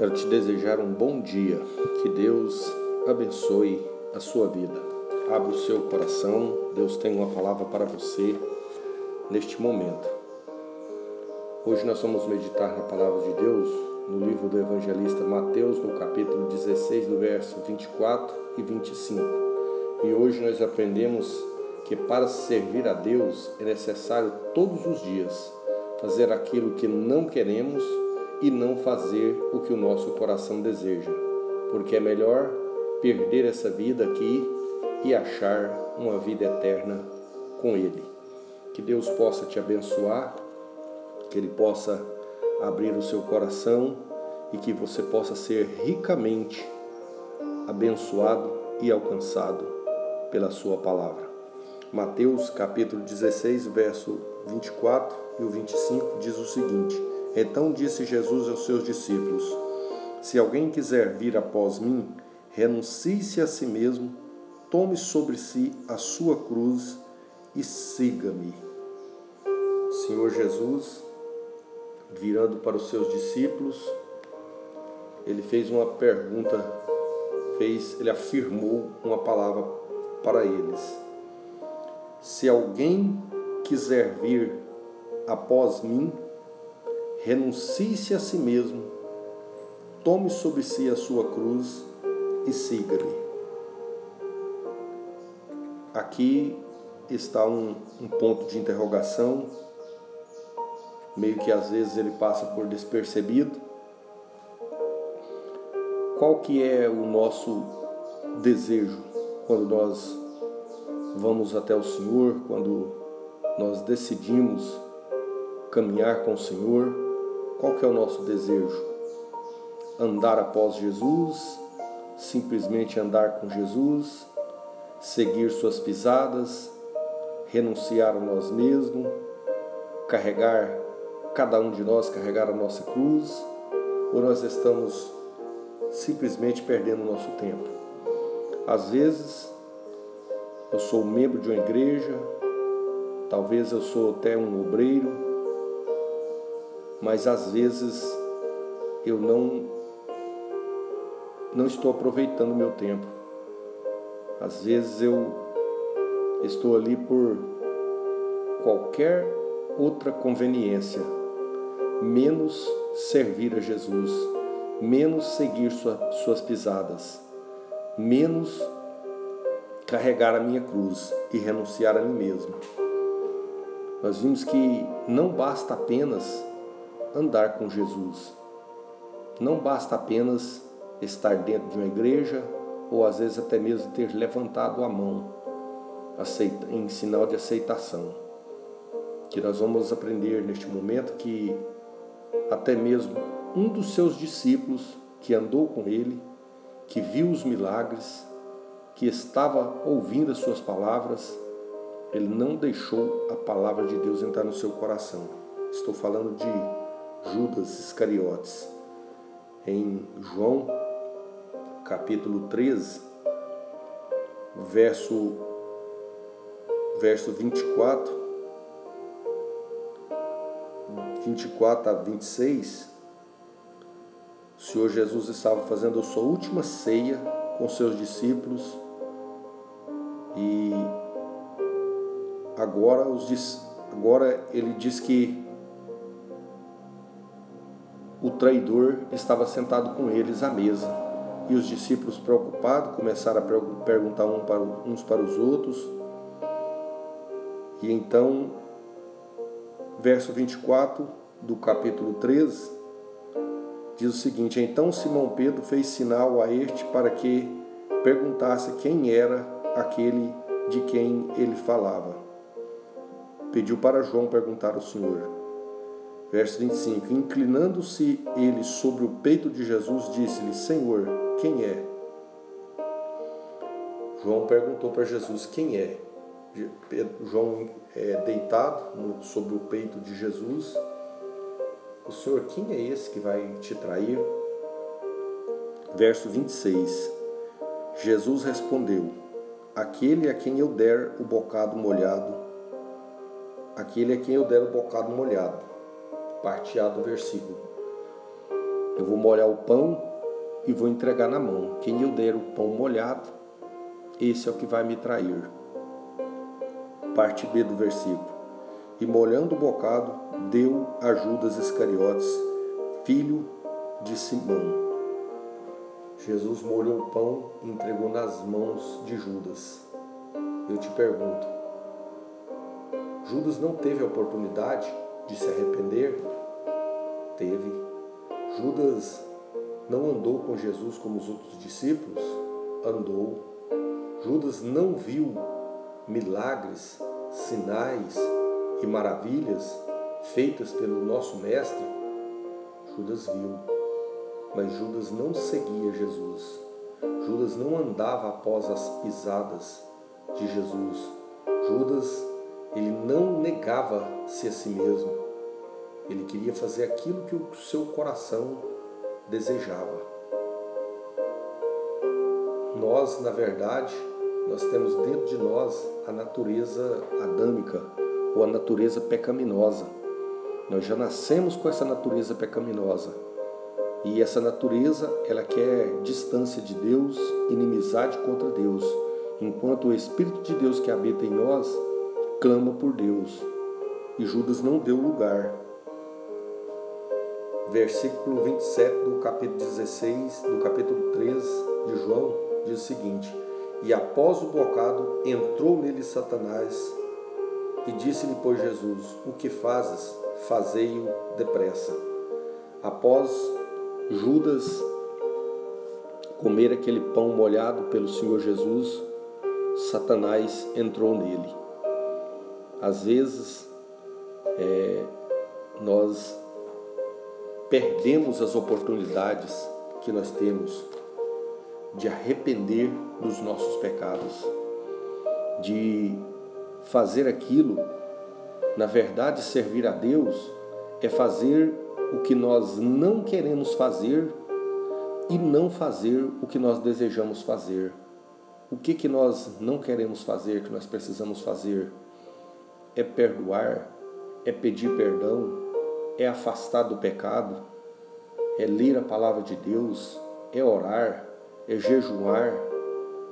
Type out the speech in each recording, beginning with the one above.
Quero te desejar um bom dia. Que Deus abençoe a sua vida. Abra o seu coração. Deus tem uma palavra para você neste momento. Hoje nós vamos meditar na palavra de Deus no livro do evangelista Mateus, no capítulo 16, do verso 24 e 25. E hoje nós aprendemos que para servir a Deus é necessário todos os dias fazer aquilo que não queremos e não fazer o que o nosso coração deseja, porque é melhor perder essa vida aqui e achar uma vida eterna com Ele. Que Deus possa te abençoar, que Ele possa abrir o seu coração e que você possa ser ricamente abençoado e alcançado pela Sua palavra. Mateus capítulo 16, verso 24 e o 25 diz o seguinte: então disse Jesus aos seus discípulos: Se alguém quiser vir após mim, renuncie-se a si mesmo, tome sobre si a sua cruz e siga-me. Senhor Jesus, virando para os seus discípulos, ele fez uma pergunta, fez, ele afirmou uma palavra para eles. Se alguém quiser vir após mim, renuncie-se a si mesmo, tome sobre si a sua cruz e siga-me. Aqui está um, um, ponto de interrogação, meio que às vezes ele passa por despercebido. Qual que é o nosso desejo quando nós vamos até o Senhor, quando nós decidimos caminhar com o Senhor? Qual que é o nosso desejo? Andar após Jesus, simplesmente andar com Jesus, seguir suas pisadas, renunciar a nós mesmos, carregar cada um de nós carregar a nossa cruz, ou nós estamos simplesmente perdendo o nosso tempo? Às vezes eu sou membro de uma igreja, talvez eu sou até um obreiro, mas às vezes eu não não estou aproveitando o meu tempo. Às vezes eu estou ali por qualquer outra conveniência, menos servir a Jesus, menos seguir sua, suas pisadas, menos carregar a minha cruz e renunciar a mim mesmo. Nós vimos que não basta apenas andar com Jesus. Não basta apenas estar dentro de uma igreja ou às vezes até mesmo ter levantado a mão em sinal de aceitação. Que nós vamos aprender neste momento que até mesmo um dos seus discípulos que andou com ele, que viu os milagres, que estava ouvindo as suas palavras, ele não deixou a palavra de Deus entrar no seu coração. Estou falando de Judas Iscariotes. Em João, capítulo 13, verso, verso 24, 24 a 26, o Senhor Jesus estava fazendo a sua última ceia com seus discípulos e agora, os, agora ele diz que o traidor estava sentado com eles à mesa. E os discípulos, preocupados, começaram a perguntar uns para os outros. E então, verso 24 do capítulo 13, diz o seguinte: Então Simão Pedro fez sinal a este para que perguntasse quem era aquele de quem ele falava. Pediu para João perguntar ao Senhor. Verso 25: Inclinando-se ele sobre o peito de Jesus, disse-lhe: Senhor, quem é? João perguntou para Jesus: Quem é? João é deitado sobre o peito de Jesus. O Senhor, quem é esse que vai te trair? Verso 26: Jesus respondeu: Aquele a quem eu der o bocado molhado, aquele a quem eu der o bocado molhado parteado do versículo. Eu vou molhar o pão e vou entregar na mão. Quem eu der o pão molhado, esse é o que vai me trair. Parte B do versículo. E molhando o bocado, deu a Judas Iscariotes, filho de Simão. Jesus molhou o pão e entregou nas mãos de Judas. Eu te pergunto, Judas não teve a oportunidade de se arrepender? Teve. Judas não andou com Jesus como os outros discípulos? Andou. Judas não viu milagres, sinais e maravilhas feitas pelo nosso Mestre? Judas viu. Mas Judas não seguia Jesus. Judas não andava após as pisadas de Jesus. Judas, ele não negava-se a si mesmo. Ele queria fazer aquilo que o seu coração desejava. Nós, na verdade, nós temos dentro de nós a natureza adâmica ou a natureza pecaminosa. Nós já nascemos com essa natureza pecaminosa. E essa natureza, ela quer distância de Deus, inimizade contra Deus, enquanto o Espírito de Deus que habita em nós clama por Deus. E Judas não deu lugar. Versículo 27 do capítulo 16, do capítulo 3 de João, diz o seguinte: E após o bocado entrou nele Satanás e disse-lhe, pois Jesus: O que fazes? Fazei-o depressa. Após Judas comer aquele pão molhado pelo Senhor Jesus, Satanás entrou nele. Às vezes, é, nós perdemos as oportunidades que nós temos de arrepender dos nossos pecados, de fazer aquilo, na verdade, servir a Deus é fazer o que nós não queremos fazer e não fazer o que nós desejamos fazer. O que, que nós não queremos fazer, que nós precisamos fazer? É perdoar, é pedir perdão, é afastar do pecado, é ler a palavra de Deus, é orar, é jejuar,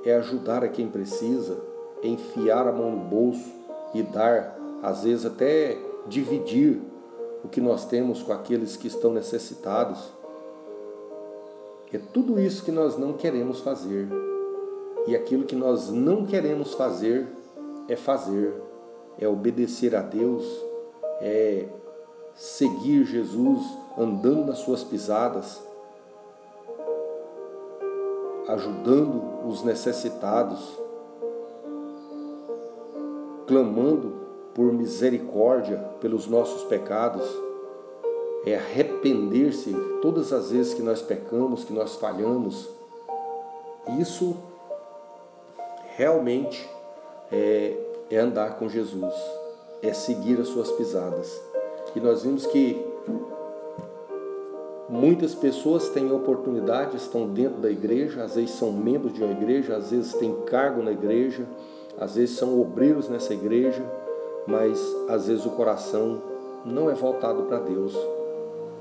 é ajudar a quem precisa, é enfiar a mão no bolso e dar, às vezes até dividir o que nós temos com aqueles que estão necessitados. É tudo isso que nós não queremos fazer. E aquilo que nós não queremos fazer é fazer, é obedecer a Deus, é seguir Jesus andando nas suas pisadas, ajudando os necessitados, clamando por misericórdia pelos nossos pecados, é arrepender-se todas as vezes que nós pecamos, que nós falhamos. Isso realmente é, é andar com Jesus, é seguir as suas pisadas. E nós vimos que muitas pessoas têm oportunidade, estão dentro da igreja, às vezes são membros de uma igreja, às vezes têm cargo na igreja, às vezes são obreiros nessa igreja, mas às vezes o coração não é voltado para Deus.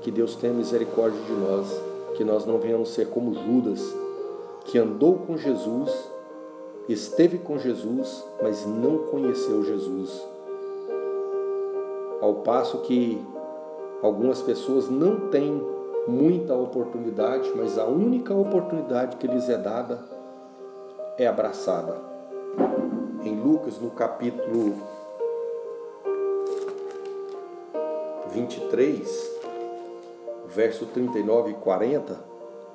Que Deus tenha misericórdia de nós, que nós não venhamos ser como Judas, que andou com Jesus, esteve com Jesus, mas não conheceu Jesus. Ao passo que algumas pessoas não têm muita oportunidade, mas a única oportunidade que lhes é dada é abraçada. Em Lucas, no capítulo 23, verso 39 e 40,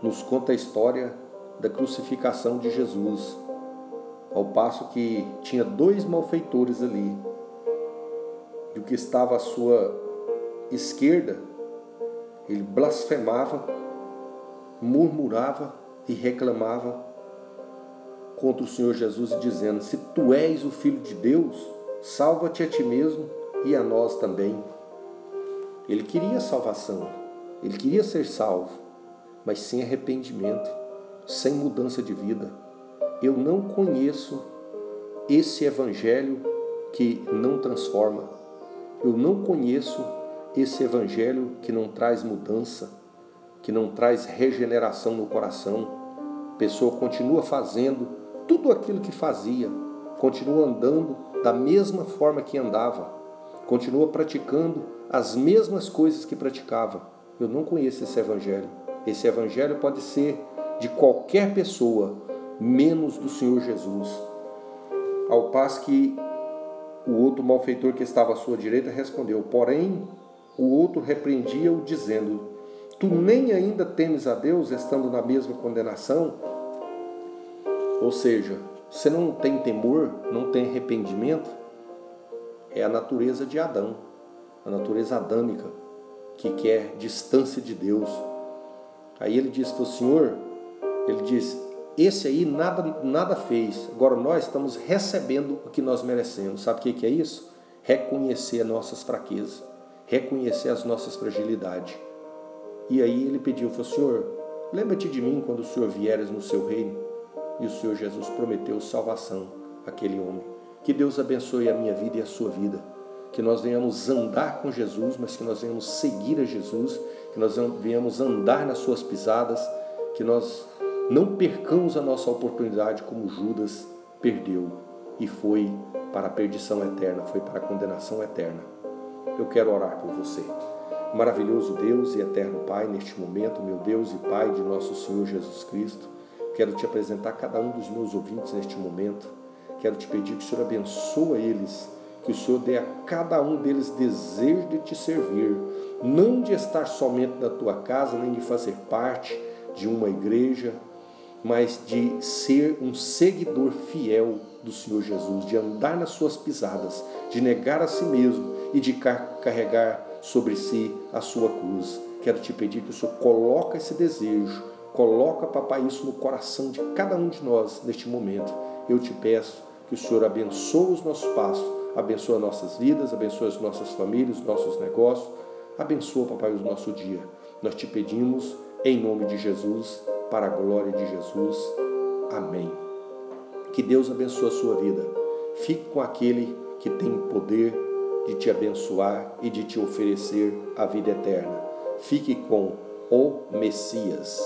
nos conta a história da crucificação de Jesus, ao passo que tinha dois malfeitores ali, e o que estava à sua esquerda, ele blasfemava, murmurava e reclamava contra o Senhor Jesus, dizendo: Se tu és o Filho de Deus, salva-te a ti mesmo e a nós também. Ele queria salvação, ele queria ser salvo, mas sem arrependimento, sem mudança de vida. Eu não conheço esse evangelho que não transforma. Eu não conheço esse evangelho que não traz mudança. que não traz regeneração no coração. A pessoa continua fazendo tudo aquilo que fazia, continua andando da mesma forma que andava, continua praticando as mesmas coisas que praticava. Eu não conheço esse evangelho. Esse evangelho pode ser de qualquer pessoa, menos do Senhor Jesus. Ao passo que o outro malfeitor que estava à sua direita respondeu: Porém, o outro repreendia-o, dizendo: Tu nem ainda temes a Deus, estando na mesma condenação? Ou seja, você não tem temor, não tem arrependimento, é a natureza de Adão, a natureza adâmica, que quer distância de Deus. Aí ele diz para o Senhor, ele diz, esse aí nada, nada fez, agora nós estamos recebendo o que nós merecemos. Sabe o que é isso? Reconhecer as nossas fraquezas, reconhecer as nossas fragilidades. E aí ele pediu, falou, Senhor, lembra-te de mim quando o Senhor vieres no seu reino. E o Senhor Jesus prometeu salvação àquele homem. Que Deus abençoe a minha vida e a sua vida. Que nós venhamos andar com Jesus, mas que nós venhamos seguir a Jesus, que nós venhamos andar nas suas pisadas, que nós não percamos a nossa oportunidade como Judas perdeu e foi para a perdição eterna, foi para a condenação eterna. Eu quero orar por você. Maravilhoso Deus e eterno Pai, neste momento, meu Deus e Pai de nosso Senhor Jesus Cristo, quero te apresentar cada um dos meus ouvintes neste momento. Quero te pedir que o Senhor abençoe eles, que o Senhor dê a cada um deles desejo de te servir, não de estar somente na tua casa, nem de fazer parte de uma igreja, mas de ser um seguidor fiel do Senhor Jesus, de andar nas suas pisadas, de negar a si mesmo e de carregar sobre si a sua cruz. Quero te pedir que o Senhor coloque esse desejo, coloca, papai, isso no coração de cada um de nós neste momento. Eu te peço que o Senhor abençoe os nossos passos, abençoe as nossas vidas, abençoe as nossas famílias, os nossos negócios, abençoa, papai, o nosso dia. Nós te pedimos em nome de Jesus, para a glória de Jesus. Amém. Que Deus abençoe a sua vida. Fique com aquele que tem poder de te abençoar e de te oferecer a vida eterna. Fique com o Messias.